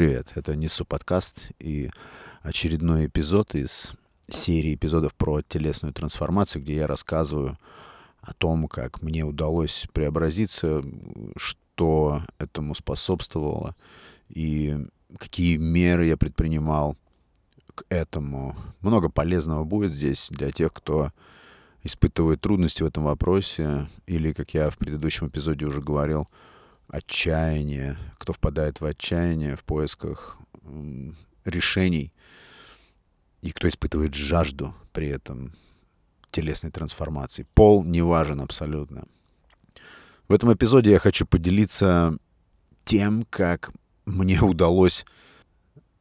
привет! Это Несу подкаст и очередной эпизод из серии эпизодов про телесную трансформацию, где я рассказываю о том, как мне удалось преобразиться, что этому способствовало и какие меры я предпринимал к этому. Много полезного будет здесь для тех, кто испытывает трудности в этом вопросе, или, как я в предыдущем эпизоде уже говорил, отчаяние, кто впадает в отчаяние в поисках решений, и кто испытывает жажду при этом телесной трансформации. Пол не важен абсолютно. В этом эпизоде я хочу поделиться тем, как мне удалось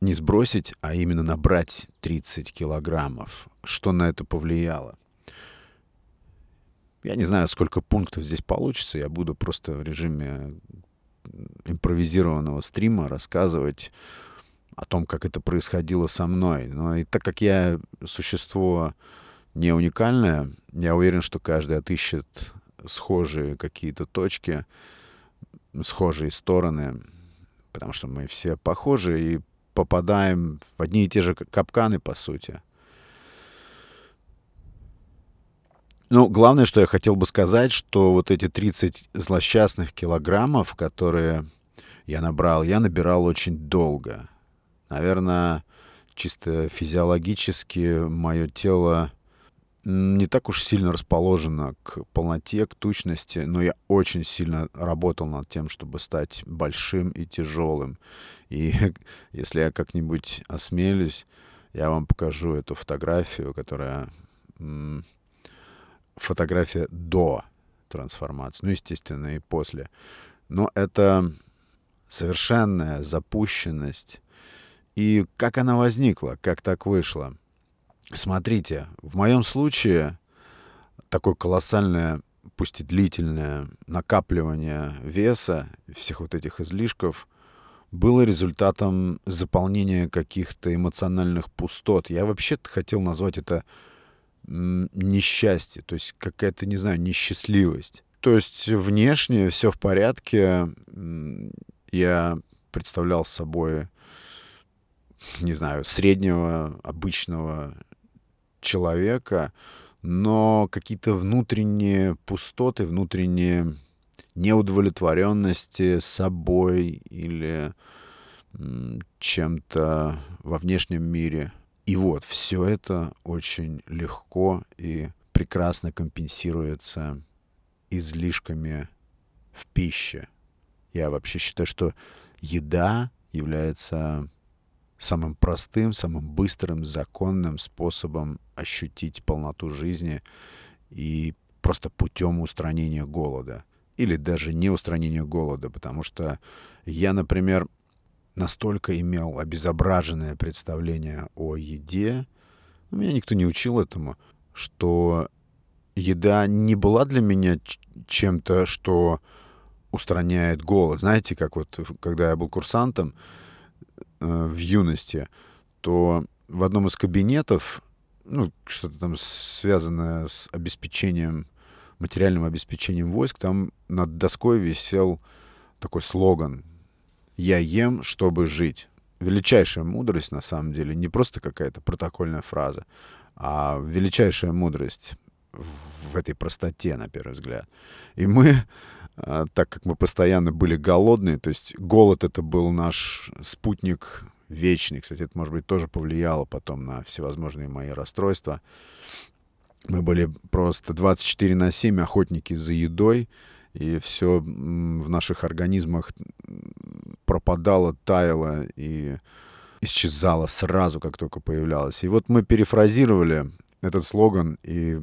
не сбросить, а именно набрать 30 килограммов. Что на это повлияло? Я не знаю, сколько пунктов здесь получится. Я буду просто в режиме импровизированного стрима рассказывать о том, как это происходило со мной. Но и так как я существо не уникальное, я уверен, что каждый отыщет схожие какие-то точки, схожие стороны, потому что мы все похожи и попадаем в одни и те же капканы, по сути. Ну, главное, что я хотел бы сказать, что вот эти 30 злосчастных килограммов, которые я набрал, я набирал очень долго. Наверное, чисто физиологически мое тело не так уж сильно расположено к полноте, к тучности, но я очень сильно работал над тем, чтобы стать большим и тяжелым. И если я как-нибудь осмелюсь, я вам покажу эту фотографию, которая фотография до трансформации, ну, естественно, и после. Но это совершенная запущенность. И как она возникла, как так вышло? Смотрите, в моем случае такое колоссальное, пусть и длительное накапливание веса, всех вот этих излишков, было результатом заполнения каких-то эмоциональных пустот. Я вообще хотел назвать это несчастье, то есть какая-то, не знаю, несчастливость. То есть внешне все в порядке. Я представлял собой, не знаю, среднего, обычного человека, но какие-то внутренние пустоты, внутренние неудовлетворенности собой или чем-то во внешнем мире и вот, все это очень легко и прекрасно компенсируется излишками в пище. Я вообще считаю, что еда является самым простым, самым быстрым, законным способом ощутить полноту жизни и просто путем устранения голода. Или даже не устранения голода, потому что я, например, настолько имел обезображенное представление о еде, меня никто не учил этому, что еда не была для меня чем-то, что устраняет голод. Знаете, как вот, когда я был курсантом э, в юности, то в одном из кабинетов, ну, что-то там связанное с обеспечением, материальным обеспечением войск, там над доской висел такой слоган «Я ем, чтобы жить». Величайшая мудрость, на самом деле, не просто какая-то протокольная фраза, а величайшая мудрость в этой простоте, на первый взгляд. И мы, а, так как мы постоянно были голодные, то есть голод это был наш спутник вечный. Кстати, это, может быть, тоже повлияло потом на всевозможные мои расстройства. Мы были просто 24 на 7 охотники за едой, и все в наших организмах пропадало, таяло и исчезало сразу, как только появлялось. И вот мы перефразировали этот слоган и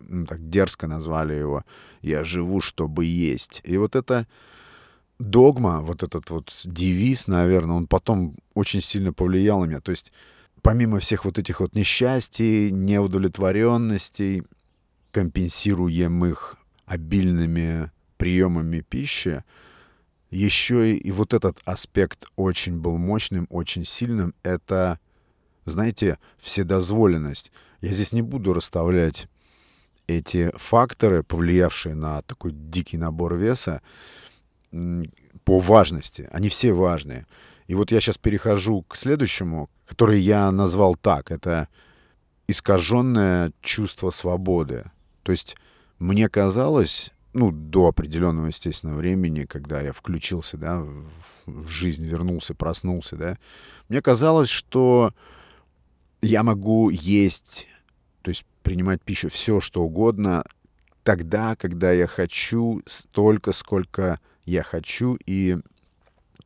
ну, так дерзко назвали его «Я живу, чтобы есть». И вот это догма, вот этот вот девиз, наверное, он потом очень сильно повлиял на меня. То есть помимо всех вот этих вот несчастий, неудовлетворенностей, компенсируемых обильными приемами пищи, еще и, и вот этот аспект очень был мощным, очень сильным. Это, знаете, вседозволенность. Я здесь не буду расставлять эти факторы, повлиявшие на такой дикий набор веса, по важности. Они все важные. И вот я сейчас перехожу к следующему, который я назвал так. Это искаженное чувство свободы. То есть мне казалось, ну, до определенного, естественно, времени, когда я включился, да, в, жизнь вернулся, проснулся, да, мне казалось, что я могу есть, то есть принимать пищу, все, что угодно, тогда, когда я хочу, столько, сколько я хочу, и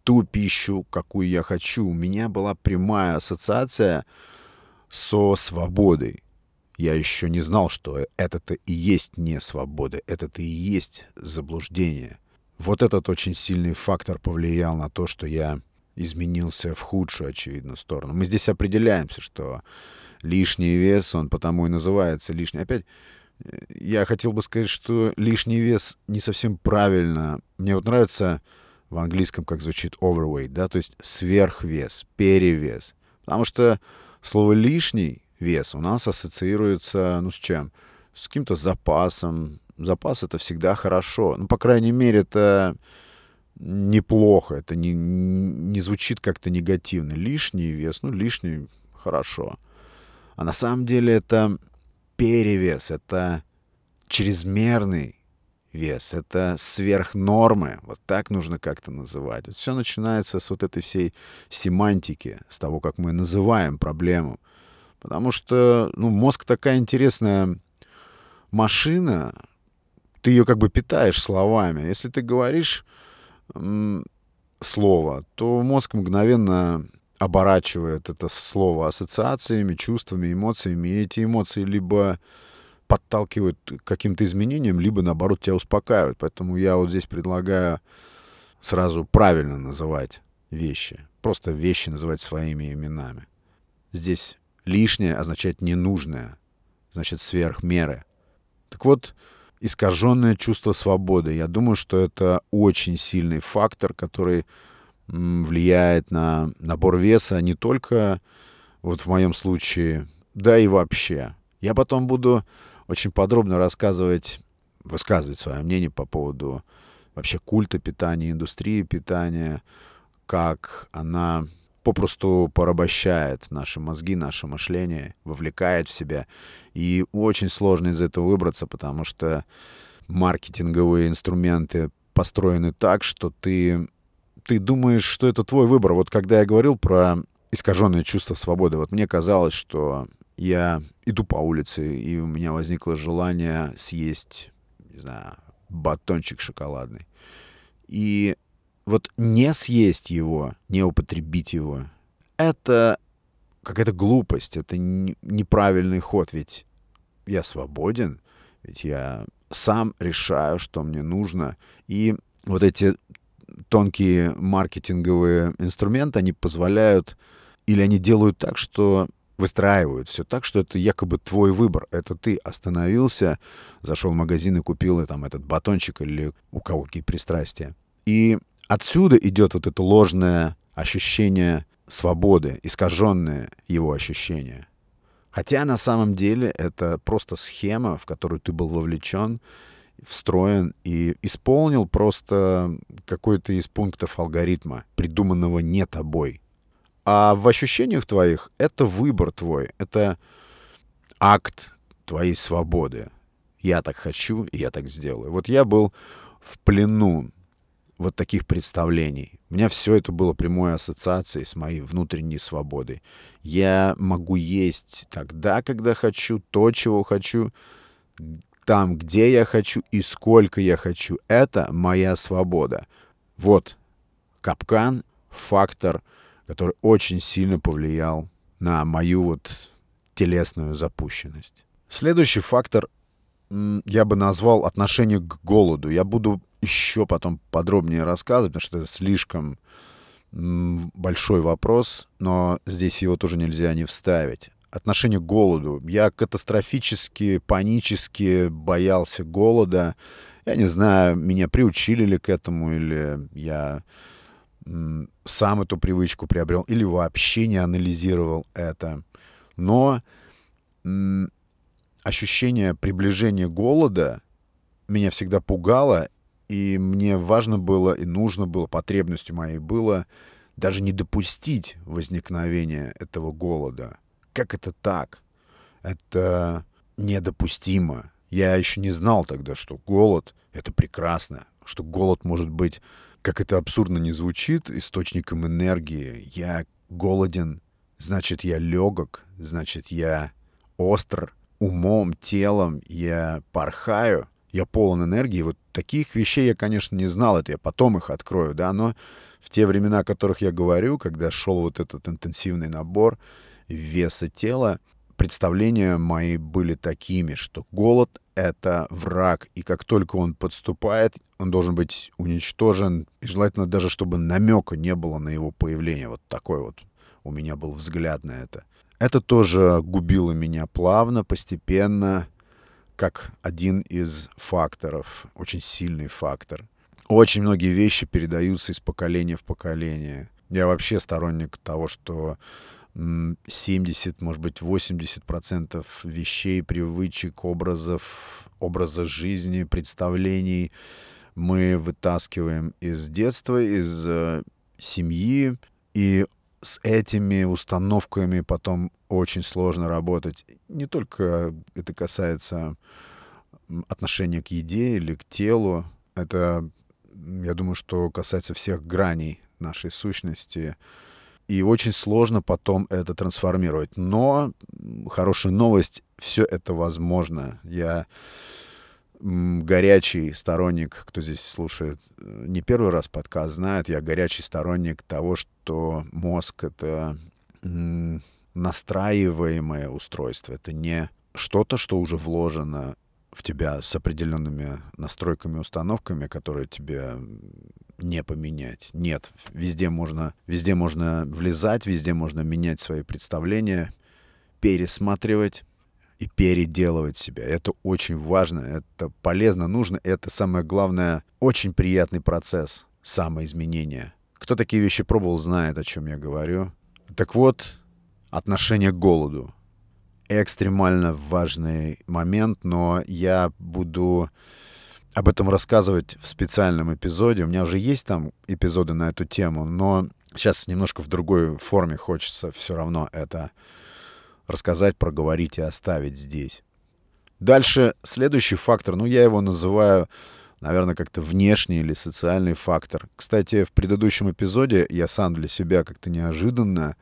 ту пищу, какую я хочу. У меня была прямая ассоциация со свободой. Я еще не знал, что это-то и есть не свобода, это-то и есть заблуждение. Вот этот очень сильный фактор повлиял на то, что я изменился в худшую, очевидно, сторону. Мы здесь определяемся, что лишний вес, он потому и называется лишний. Опять, э, я хотел бы сказать, что лишний вес не совсем правильно. Мне вот нравится в английском, как звучит overweight, да, то есть сверхвес, перевес. Потому что слово «лишний» вес у нас ассоциируется, ну, с чем? С каким-то запасом. Запас — это всегда хорошо. Ну, по крайней мере, это неплохо, это не, не звучит как-то негативно. Лишний вес, ну, лишний — хорошо. А на самом деле это перевес, это чрезмерный вес, это сверх нормы, вот так нужно как-то называть. Все начинается с вот этой всей семантики, с того, как мы называем проблему. Потому что ну, мозг такая интересная машина, ты ее как бы питаешь словами. Если ты говоришь слово, то мозг мгновенно оборачивает это слово ассоциациями, чувствами, эмоциями. И эти эмоции либо подталкивают к каким-то изменениям, либо, наоборот, тебя успокаивают. Поэтому я вот здесь предлагаю сразу правильно называть вещи. Просто вещи называть своими именами. Здесь лишнее означает ненужное, значит, сверх меры. Так вот, искаженное чувство свободы. Я думаю, что это очень сильный фактор, который влияет на набор веса не только вот в моем случае, да и вообще. Я потом буду очень подробно рассказывать, высказывать свое мнение по поводу вообще культа питания, индустрии питания, как она попросту порабощает наши мозги, наше мышление, вовлекает в себя. И очень сложно из этого выбраться, потому что маркетинговые инструменты построены так, что ты, ты думаешь, что это твой выбор. Вот когда я говорил про искаженное чувство свободы, вот мне казалось, что я иду по улице, и у меня возникло желание съесть, не знаю, батончик шоколадный. И вот не съесть его, не употребить его, это какая-то глупость, это неправильный ход, ведь я свободен, ведь я сам решаю, что мне нужно. И вот эти тонкие маркетинговые инструменты, они позволяют или они делают так, что выстраивают все так, что это якобы твой выбор. Это ты остановился, зашел в магазин и купил там этот батончик или у кого какие пристрастия. И отсюда идет вот это ложное ощущение свободы, искаженное его ощущение. Хотя на самом деле это просто схема, в которую ты был вовлечен, встроен и исполнил просто какой-то из пунктов алгоритма, придуманного не тобой. А в ощущениях твоих это выбор твой, это акт твоей свободы. Я так хочу, и я так сделаю. Вот я был в плену вот таких представлений. У меня все это было прямой ассоциацией с моей внутренней свободой. Я могу есть тогда, когда хочу, то, чего хочу, там, где я хочу и сколько я хочу. Это моя свобода. Вот капкан, фактор — который очень сильно повлиял на мою вот телесную запущенность. Следующий фактор я бы назвал отношение к голоду. Я буду еще потом подробнее рассказывать, потому что это слишком большой вопрос, но здесь его тоже нельзя не вставить. Отношение к голоду. Я катастрофически, панически боялся голода. Я не знаю, меня приучили ли к этому, или я сам эту привычку приобрел или вообще не анализировал это. Но ощущение приближения голода меня всегда пугало, и мне важно было и нужно было, потребностью моей было даже не допустить возникновения этого голода. Как это так? Это недопустимо. Я еще не знал тогда, что голод — это прекрасно, что голод может быть, как это абсурдно не звучит, источником энергии. Я голоден, значит, я легок, значит, я остр умом, телом, я порхаю, я полон энергии. Вот таких вещей я, конечно, не знал, это я потом их открою, да, но в те времена, о которых я говорю, когда шел вот этот интенсивный набор веса тела, представления мои были такими, что голод — это враг, и как только он подступает, он должен быть уничтожен, и желательно даже, чтобы намека не было на его появление. Вот такой вот у меня был взгляд на это. Это тоже губило меня плавно, постепенно, как один из факторов, очень сильный фактор. Очень многие вещи передаются из поколения в поколение. Я вообще сторонник того, что 70, может быть, 80 процентов вещей, привычек, образов, образа жизни, представлений мы вытаскиваем из детства, из э, семьи, и с этими установками потом очень сложно работать. Не только это касается отношения к еде или к телу, это, я думаю, что касается всех граней нашей сущности. И очень сложно потом это трансформировать. Но хорошая новость, все это возможно. Я горячий сторонник, кто здесь слушает не первый раз подкаст, знает, я горячий сторонник того, что мозг — это настраиваемое устройство. Это не что-то, что уже вложено в тебя с определенными настройками, установками, которые тебе не поменять. Нет, везде можно, везде можно влезать, везде можно менять свои представления, пересматривать и переделывать себя. Это очень важно, это полезно, нужно. Это самое главное, очень приятный процесс самоизменения. Кто такие вещи пробовал, знает, о чем я говорю. Так вот, отношение к голоду экстремально важный момент, но я буду об этом рассказывать в специальном эпизоде. У меня уже есть там эпизоды на эту тему, но сейчас немножко в другой форме хочется все равно это рассказать, проговорить и оставить здесь. Дальше следующий фактор, ну я его называю, наверное, как-то внешний или социальный фактор. Кстати, в предыдущем эпизоде я сам для себя как-то неожиданно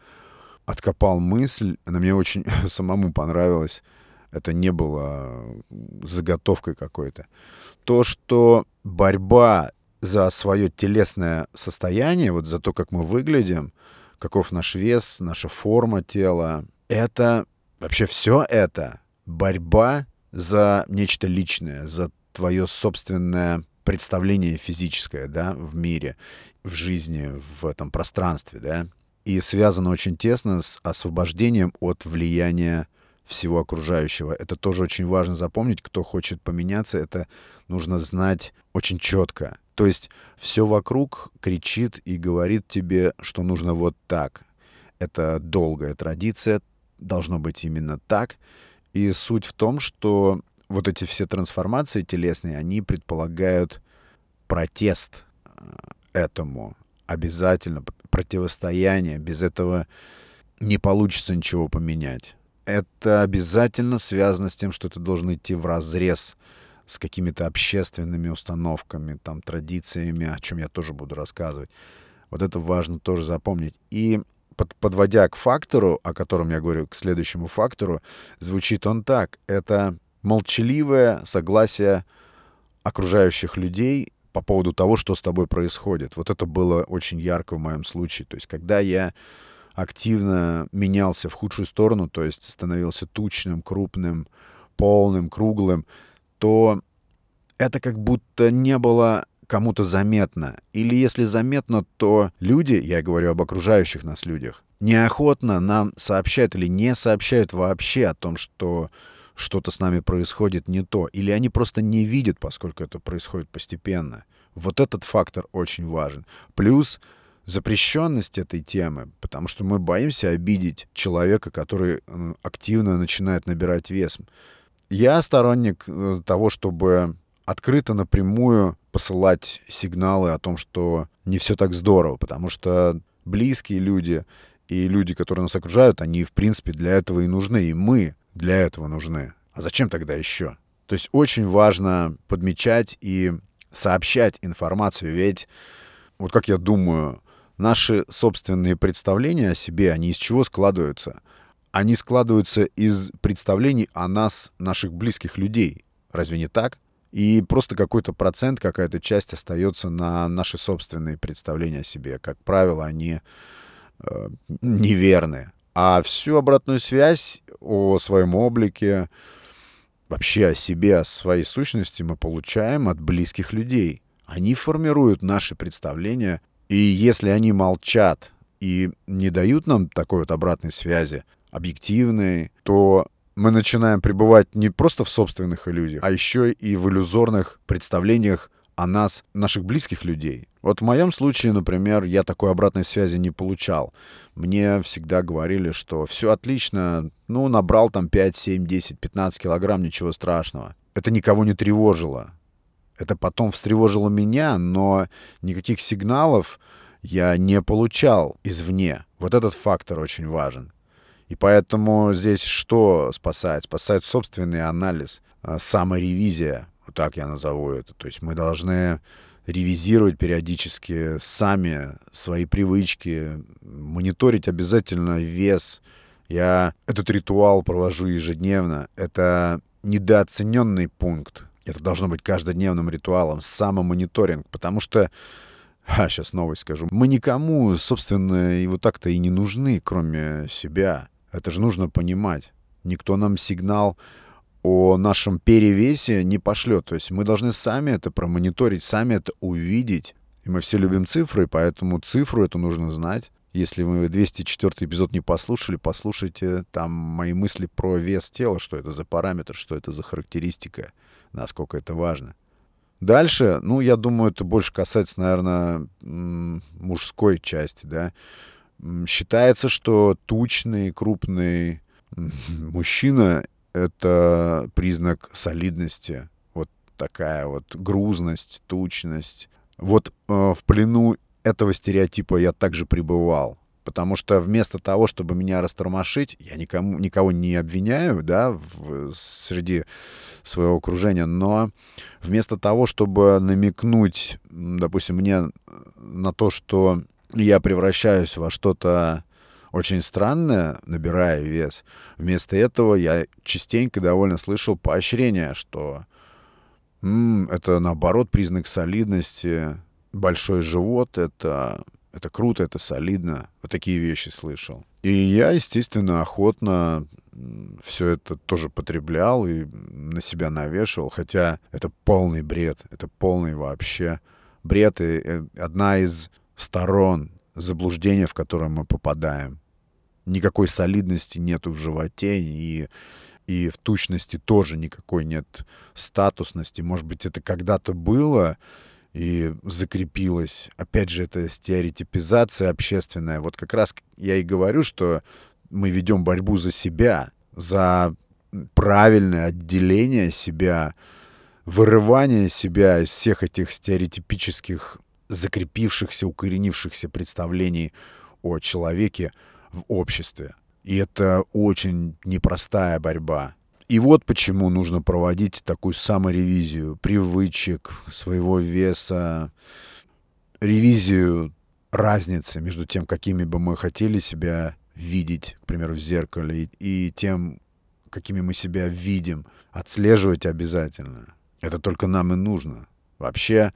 откопал мысль, она мне очень самому понравилась. Это не было заготовкой какой-то. То, что борьба за свое телесное состояние, вот за то, как мы выглядим, каков наш вес, наша форма тела, это вообще все это борьба за нечто личное, за твое собственное представление физическое, да, в мире, в жизни, в этом пространстве, да и связано очень тесно с освобождением от влияния всего окружающего. Это тоже очень важно запомнить. Кто хочет поменяться, это нужно знать очень четко. То есть все вокруг кричит и говорит тебе, что нужно вот так. Это долгая традиция, должно быть именно так. И суть в том, что вот эти все трансформации телесные, они предполагают протест э, этому обязательно противостояние. Без этого не получится ничего поменять. Это обязательно связано с тем, что ты должен идти в разрез с какими-то общественными установками, там, традициями, о чем я тоже буду рассказывать. Вот это важно тоже запомнить. И под, подводя к фактору, о котором я говорю, к следующему фактору, звучит он так. Это молчаливое согласие окружающих людей по поводу того, что с тобой происходит. Вот это было очень ярко в моем случае. То есть, когда я активно менялся в худшую сторону, то есть становился тучным, крупным, полным, круглым, то это как будто не было кому-то заметно. Или если заметно, то люди, я говорю об окружающих нас людях, неохотно нам сообщают или не сообщают вообще о том, что что-то с нами происходит не то, или они просто не видят, поскольку это происходит постепенно. Вот этот фактор очень важен. Плюс запрещенность этой темы, потому что мы боимся обидеть человека, который активно начинает набирать вес. Я сторонник э, того, чтобы открыто напрямую посылать сигналы о том, что не все так здорово, потому что близкие люди и люди, которые нас окружают, они, в принципе, для этого и нужны, и мы для этого нужны. А зачем тогда еще? То есть очень важно подмечать и сообщать информацию, ведь вот как я думаю, наши собственные представления о себе, они из чего складываются? Они складываются из представлений о нас, наших близких людей. Разве не так? И просто какой-то процент, какая-то часть остается на наши собственные представления о себе. Как правило, они э, неверны. А всю обратную связь о своем облике, вообще о себе, о своей сущности мы получаем от близких людей. Они формируют наши представления, и если они молчат и не дают нам такой вот обратной связи, объективной, то мы начинаем пребывать не просто в собственных иллюзиях, а еще и в иллюзорных представлениях о нас, наших близких людей. Вот в моем случае, например, я такой обратной связи не получал. Мне всегда говорили, что все отлично, ну, набрал там 5, 7, 10, 15 килограмм, ничего страшного. Это никого не тревожило. Это потом встревожило меня, но никаких сигналов я не получал извне. Вот этот фактор очень важен. И поэтому здесь что спасает? Спасает собственный анализ, а, саморевизия, вот так я назову это. То есть мы должны ревизировать периодически сами свои привычки, мониторить обязательно вес. Я этот ритуал провожу ежедневно. Это недооцененный пункт. Это должно быть каждодневным ритуалом, самомониторинг, потому что а, сейчас новость скажу. Мы никому, собственно, и вот так-то и не нужны, кроме себя. Это же нужно понимать. Никто нам сигнал о нашем перевесе не пошлет. То есть мы должны сами это промониторить, сами это увидеть. И мы все любим цифры, поэтому цифру эту нужно знать. Если вы 204 эпизод не послушали, послушайте там мои мысли про вес тела, что это за параметр, что это за характеристика, насколько это важно. Дальше, ну, я думаю, это больше касается, наверное, мужской части, да. Считается, что тучный, крупный мужчина — это признак солидности. Вот такая вот грузность, тучность. Вот э, в плену этого стереотипа я также пребывал. Потому что вместо того, чтобы меня растормошить, я никому, никого не обвиняю, да, в, среди своего окружения, но вместо того, чтобы намекнуть, допустим, мне на то, что я превращаюсь во что-то очень странное, набирая вес. Вместо этого я частенько довольно слышал поощрение, что м, это наоборот признак солидности. Большой живот — это, это круто, это солидно. Вот такие вещи слышал. И я, естественно, охотно все это тоже потреблял и на себя навешивал, хотя это полный бред, это полный вообще бред и э, одна из сторон заблуждения, в которое мы попадаем. Никакой солидности нету в животе, и, и в тучности тоже никакой нет статусности. Может быть, это когда-то было и закрепилось. Опять же, это стереотипизация общественная. Вот как раз я и говорю, что мы ведем борьбу за себя, за правильное отделение себя, вырывание себя из всех этих стереотипических закрепившихся, укоренившихся представлений о человеке в обществе. И это очень непростая борьба. И вот почему нужно проводить такую саморевизию привычек, своего веса, ревизию разницы между тем, какими бы мы хотели себя видеть, к примеру, в зеркале, и тем, какими мы себя видим, отслеживать обязательно. Это только нам и нужно. Вообще,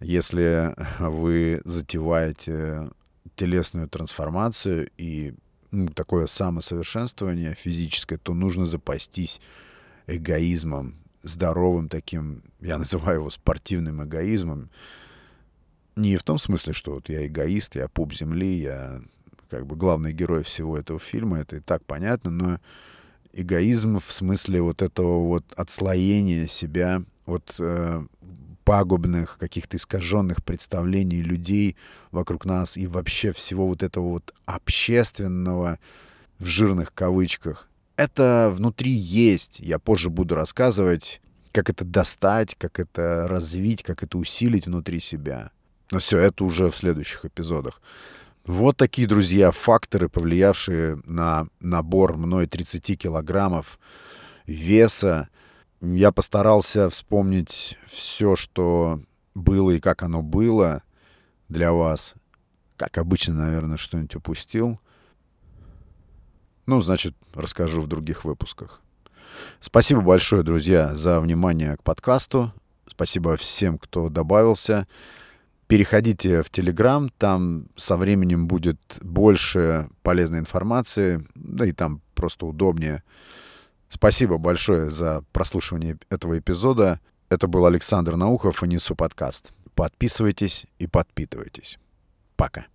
если вы затеваете телесную трансформацию и ну, такое самосовершенствование физическое, то нужно запастись эгоизмом, здоровым таким, я называю его спортивным эгоизмом. Не в том смысле, что вот я эгоист, я пуп земли, я как бы главный герой всего этого фильма, это и так понятно, но эгоизм в смысле вот этого вот отслоения себя от э, пагубных, каких-то искаженных представлений людей вокруг нас и вообще всего вот этого вот общественного в жирных кавычках. Это внутри есть. Я позже буду рассказывать, как это достать, как это развить, как это усилить внутри себя. Но все это уже в следующих эпизодах. Вот такие, друзья, факторы, повлиявшие на набор мной 30 килограммов веса. Я постарался вспомнить все, что было и как оно было для вас. Как обычно, наверное, что-нибудь упустил. Ну, значит, расскажу в других выпусках. Спасибо большое, друзья, за внимание к подкасту. Спасибо всем, кто добавился. Переходите в Телеграм, там со временем будет больше полезной информации, да и там просто удобнее. Спасибо большое за прослушивание этого эпизода. Это был Александр Наухов и Несу подкаст. Подписывайтесь и подпитывайтесь. Пока.